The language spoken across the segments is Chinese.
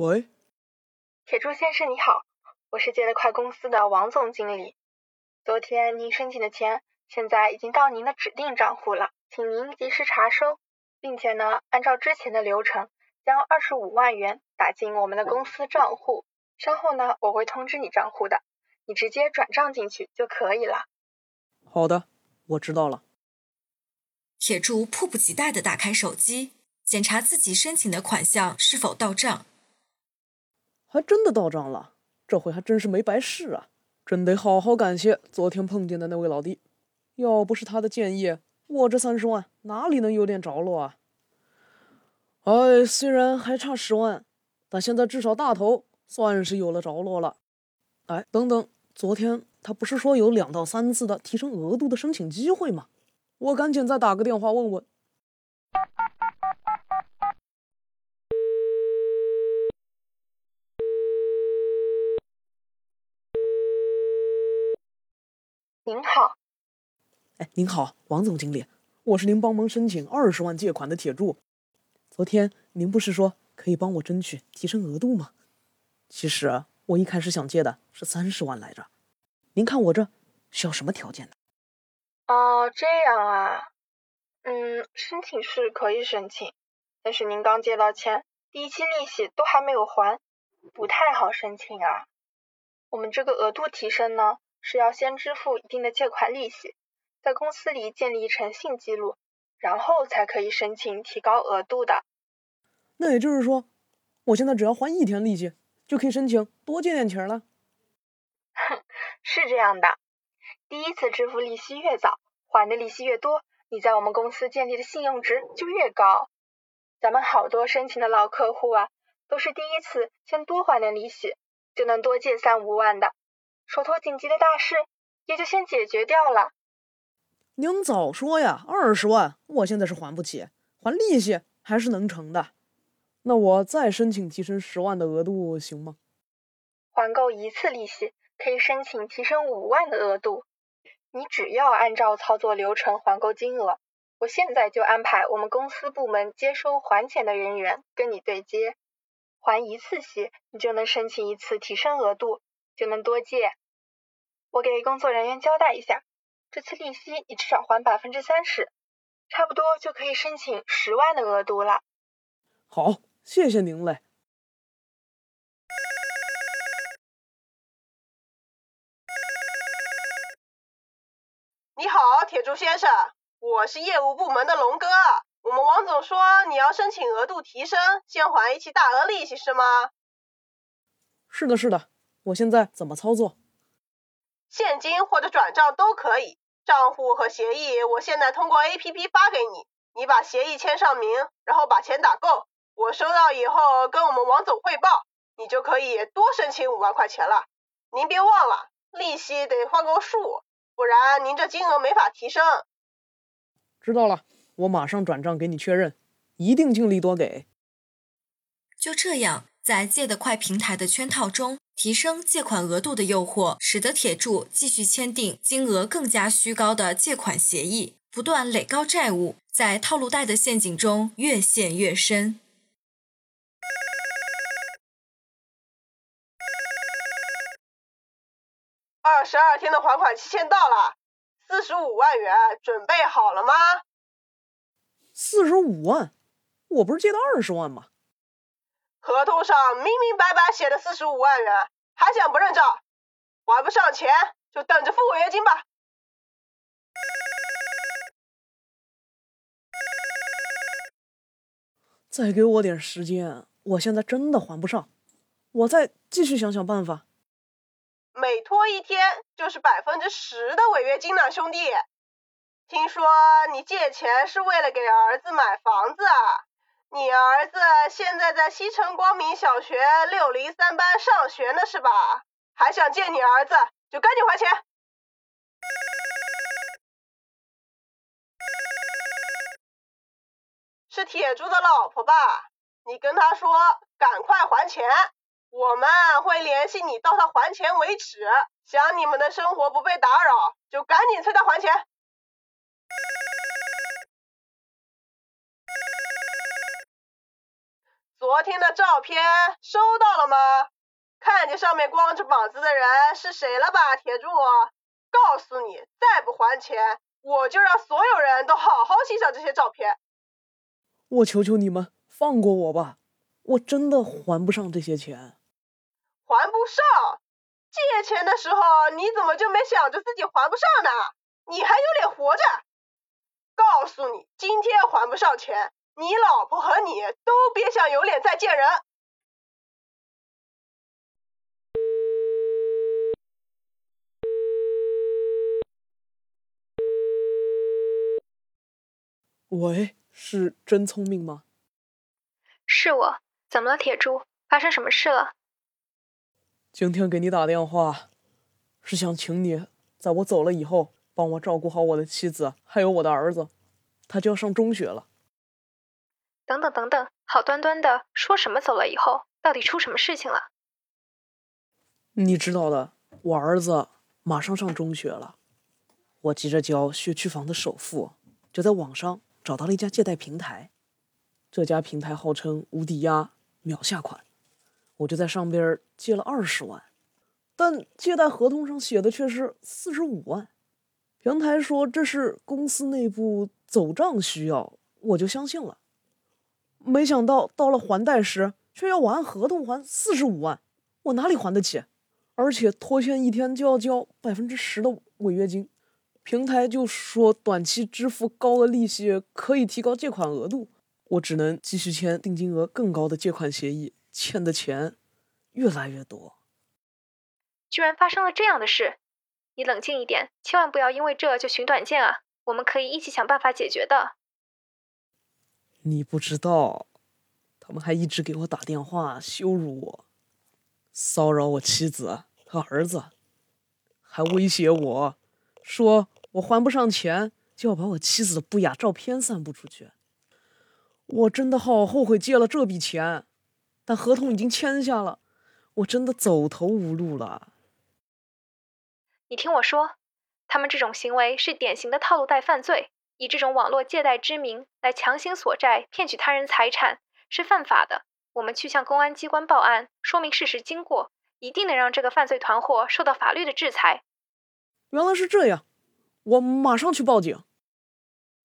喂，铁柱先生你好，我是借得快公司的王总经理。昨天您申请的钱现在已经到您的指定账户了，请您及时查收，并且呢，按照之前的流程，将二十五万元打进我们的公司账户。稍后呢，我会通知你账户的，你直接转账进去就可以了。好的，我知道了。铁柱迫不及待地打开手机，检查自己申请的款项是否到账。还真的到账了，这回还真是没白试啊！真得好好感谢昨天碰见的那位老弟，要不是他的建议，我这三十万哪里能有点着落啊？哎，虽然还差十万，但现在至少大头算是有了着落了。哎，等等，昨天他不是说有两到三次的提升额度的申请机会吗？我赶紧再打个电话问问。您好，哎，您好，王总经理，我是您帮忙申请二十万借款的铁柱。昨天您不是说可以帮我争取提升额度吗？其实我一开始想借的是三十万来着。您看我这需要什么条件呢？哦，这样啊，嗯，申请是可以申请，但是您刚借到钱，第一期利息都还没有还，不太好申请啊。我们这个额度提升呢？是要先支付一定的借款利息，在公司里建立诚信记录，然后才可以申请提高额度的。那也就是说，我现在只要还一天利息，就可以申请多借点钱了？哼，是这样的，第一次支付利息越早，还的利息越多，你在我们公司建立的信用值就越高。咱们好多申请的老客户啊，都是第一次先多还点利息，就能多借三五万的。手头紧急的大事也就先解决掉了。您早说呀，二十万我现在是还不起，还利息还是能成的。那我再申请提升十万的额度行吗？还够一次利息可以申请提升五万的额度。你只要按照操作流程还够金额，我现在就安排我们公司部门接收还钱的人员跟你对接，还一次息你就能申请一次提升额度，就能多借。我给工作人员交代一下，这次利息你至少还百分之三十，差不多就可以申请十万的额度了。好，谢谢您嘞。你好，铁柱先生，我是业务部门的龙哥。我们王总说你要申请额度提升，先还一期大额利息是吗？是的，是的。我现在怎么操作？现金或者转账都可以，账户和协议我现在通过 A P P 发给你，你把协议签上名，然后把钱打够，我收到以后跟我们王总汇报，你就可以多申请五万块钱了。您别忘了，利息得换够数，不然您这金额没法提升。知道了，我马上转账给你确认，一定尽力多给。就这样。在借得快平台的圈套中，提升借款额度的诱惑，使得铁柱继续签订金额更加虚高的借款协议，不断垒高债务，在套路贷的陷阱中越陷越深。二十二天的还款期限到了，四十五万元准备好了吗？四十五万？我不是借的二十万吗？合同上明明白白写的四十五万元，还想不认账？还不上钱就等着付违约金吧！再给我点时间，我现在真的还不上，我再继续想想办法。每拖一天就是百分之十的违约金呢，兄弟！听说你借钱是为了给儿子买房子啊？你儿子现在在西城光明小学六零三班上学呢，是吧？还想见你儿子，就赶紧还钱。是铁柱的老婆吧？你跟他说赶快还钱，我们会联系你到他还钱为止。想你们的生活不被打扰，就赶紧催他还钱。昨昨天的照片收到了吗？看见上面光着膀子的人是谁了吧，铁柱？告诉你，再不还钱，我就让所有人都好好欣赏这些照片。我求求你们放过我吧，我真的还不上这些钱。还不上？借钱的时候你怎么就没想着自己还不上呢？你还有脸活着？告诉你，今天还不上钱，你老婆和你都别想有脸再见人。喂，是真聪明吗？是我，怎么了，铁柱？发生什么事了？今天给你打电话，是想请你在我走了以后，帮我照顾好我的妻子，还有我的儿子，他就要上中学了。等等等等，好端端的说什么走了以后，到底出什么事情了？你知道的，我儿子马上上中学了，我急着交学区房的首付，就在网上。找到了一家借贷平台，这家平台号称无抵押、秒下款，我就在上边借了二十万，但借贷合同上写的却是四十五万。平台说这是公司内部走账需要，我就相信了。没想到到了还贷时，却要我按合同还四十五万，我哪里还得起？而且拖欠一天就要交百分之十的违约金。平台就说短期支付高额利息可以提高借款额度，我只能继续签定金额更高的借款协议，欠的钱越来越多。居然发生了这样的事，你冷静一点，千万不要因为这就寻短见啊！我们可以一起想办法解决的。你不知道，他们还一直给我打电话羞辱我，骚扰我妻子和儿子，还威胁我。说我还不上钱，就要把我妻子的不雅照片散布出去。我真的好后悔借了这笔钱，但合同已经签下了，我真的走投无路了。你听我说，他们这种行为是典型的套路贷犯罪，以这种网络借贷之名来强行索债、骗取他人财产，是犯法的。我们去向公安机关报案，说明事实经过，一定能让这个犯罪团伙受到法律的制裁。原来是这样，我马上去报警。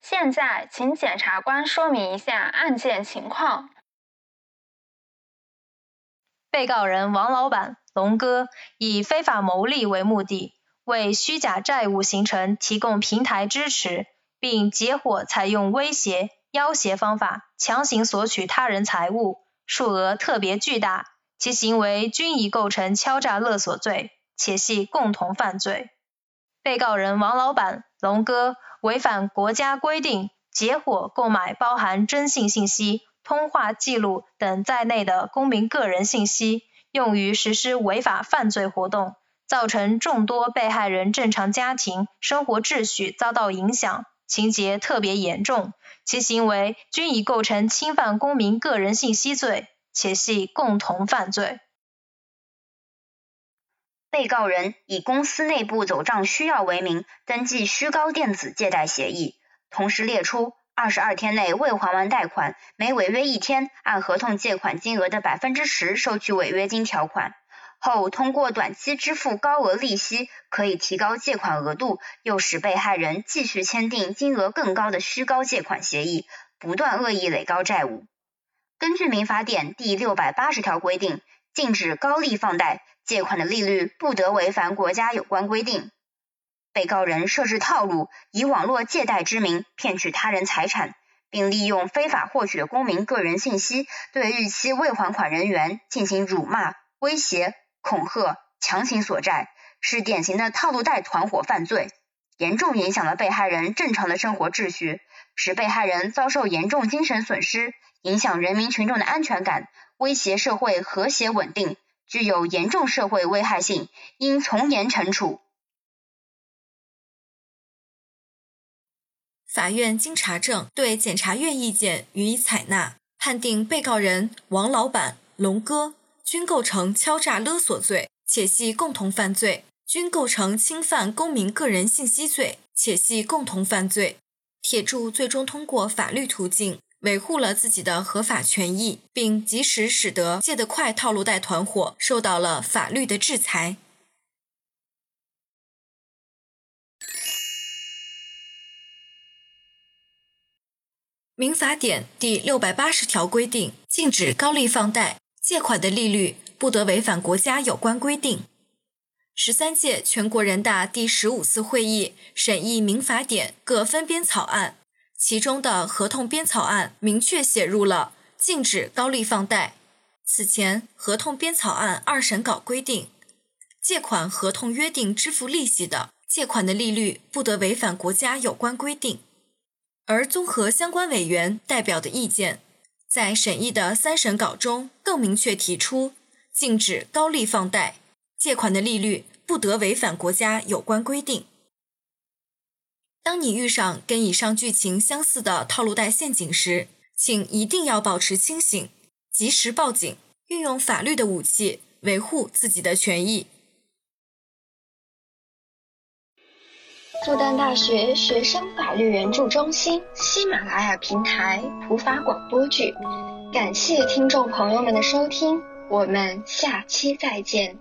现在，请检察官说明一下案件情况。被告人王老板、龙哥以非法牟利为目的，为虚假债务形成提供平台支持，并结伙采用威胁、要挟方法强行索取他人财物，数额特别巨大，其行为均已构成敲诈勒索罪，且系共同犯罪。被告人王老板、龙哥违反国家规定，结伙购买包含征信信息、通话记录等在内的公民个人信息，用于实施违法犯罪活动，造成众多被害人正常家庭生活秩序遭到影响，情节特别严重，其行为均已构成侵犯公民个人信息罪，且系共同犯罪。被告人以公司内部走账需要为名，登记虚高电子借贷协议，同时列出二十二天内未还完贷款，每违约一天按合同借款金额的百分之十收取违约金条款。后通过短期支付高额利息可以提高借款额度，诱使被害人继续签订金额更高的虚高借款协议，不断恶意垒高债务。根据民法典第六百八十条规定，禁止高利放贷。借款的利率不得违反国家有关规定。被告人设置套路，以网络借贷之名骗取他人财产，并利用非法获取的公民个人信息，对逾期未还款人员进行辱骂、威胁、恐吓、强行索债，是典型的套路贷团伙犯罪，严重影响了被害人正常的生活秩序，使被害人遭受严重精神损失，影响人民群众的安全感，威胁社会和谐稳定。具有严重社会危害性，应从严惩处。法院经查证，对检察院意见予以采纳，判定被告人王老板、龙哥均构成敲诈勒索罪，且系共同犯罪；均构成侵犯公民个人信息罪，且系共同犯罪。铁柱最终通过法律途径维护了自己的合法权益，并及时使得借得快套路贷团伙受到了法律的制裁。民法典第六百八十条规定，禁止高利放贷，借款的利率不得违反国家有关规定。十三届全国人大第十五次会议审议民法典各分编草案，其中的合同编草案明确写入了禁止高利放贷。此前，合同编草案二审稿规定，借款合同约定支付利息的，借款的利率不得违反国家有关规定。而综合相关委员代表的意见，在审议的三审稿中更明确提出，禁止高利放贷，借款的利率不得违反国家有关规定。当你遇上跟以上剧情相似的套路贷陷阱时，请一定要保持清醒，及时报警，运用法律的武器维护自己的权益。复旦大学学生法律援助中心喜马拉雅平台普法广播剧，感谢听众朋友们的收听，我们下期再见。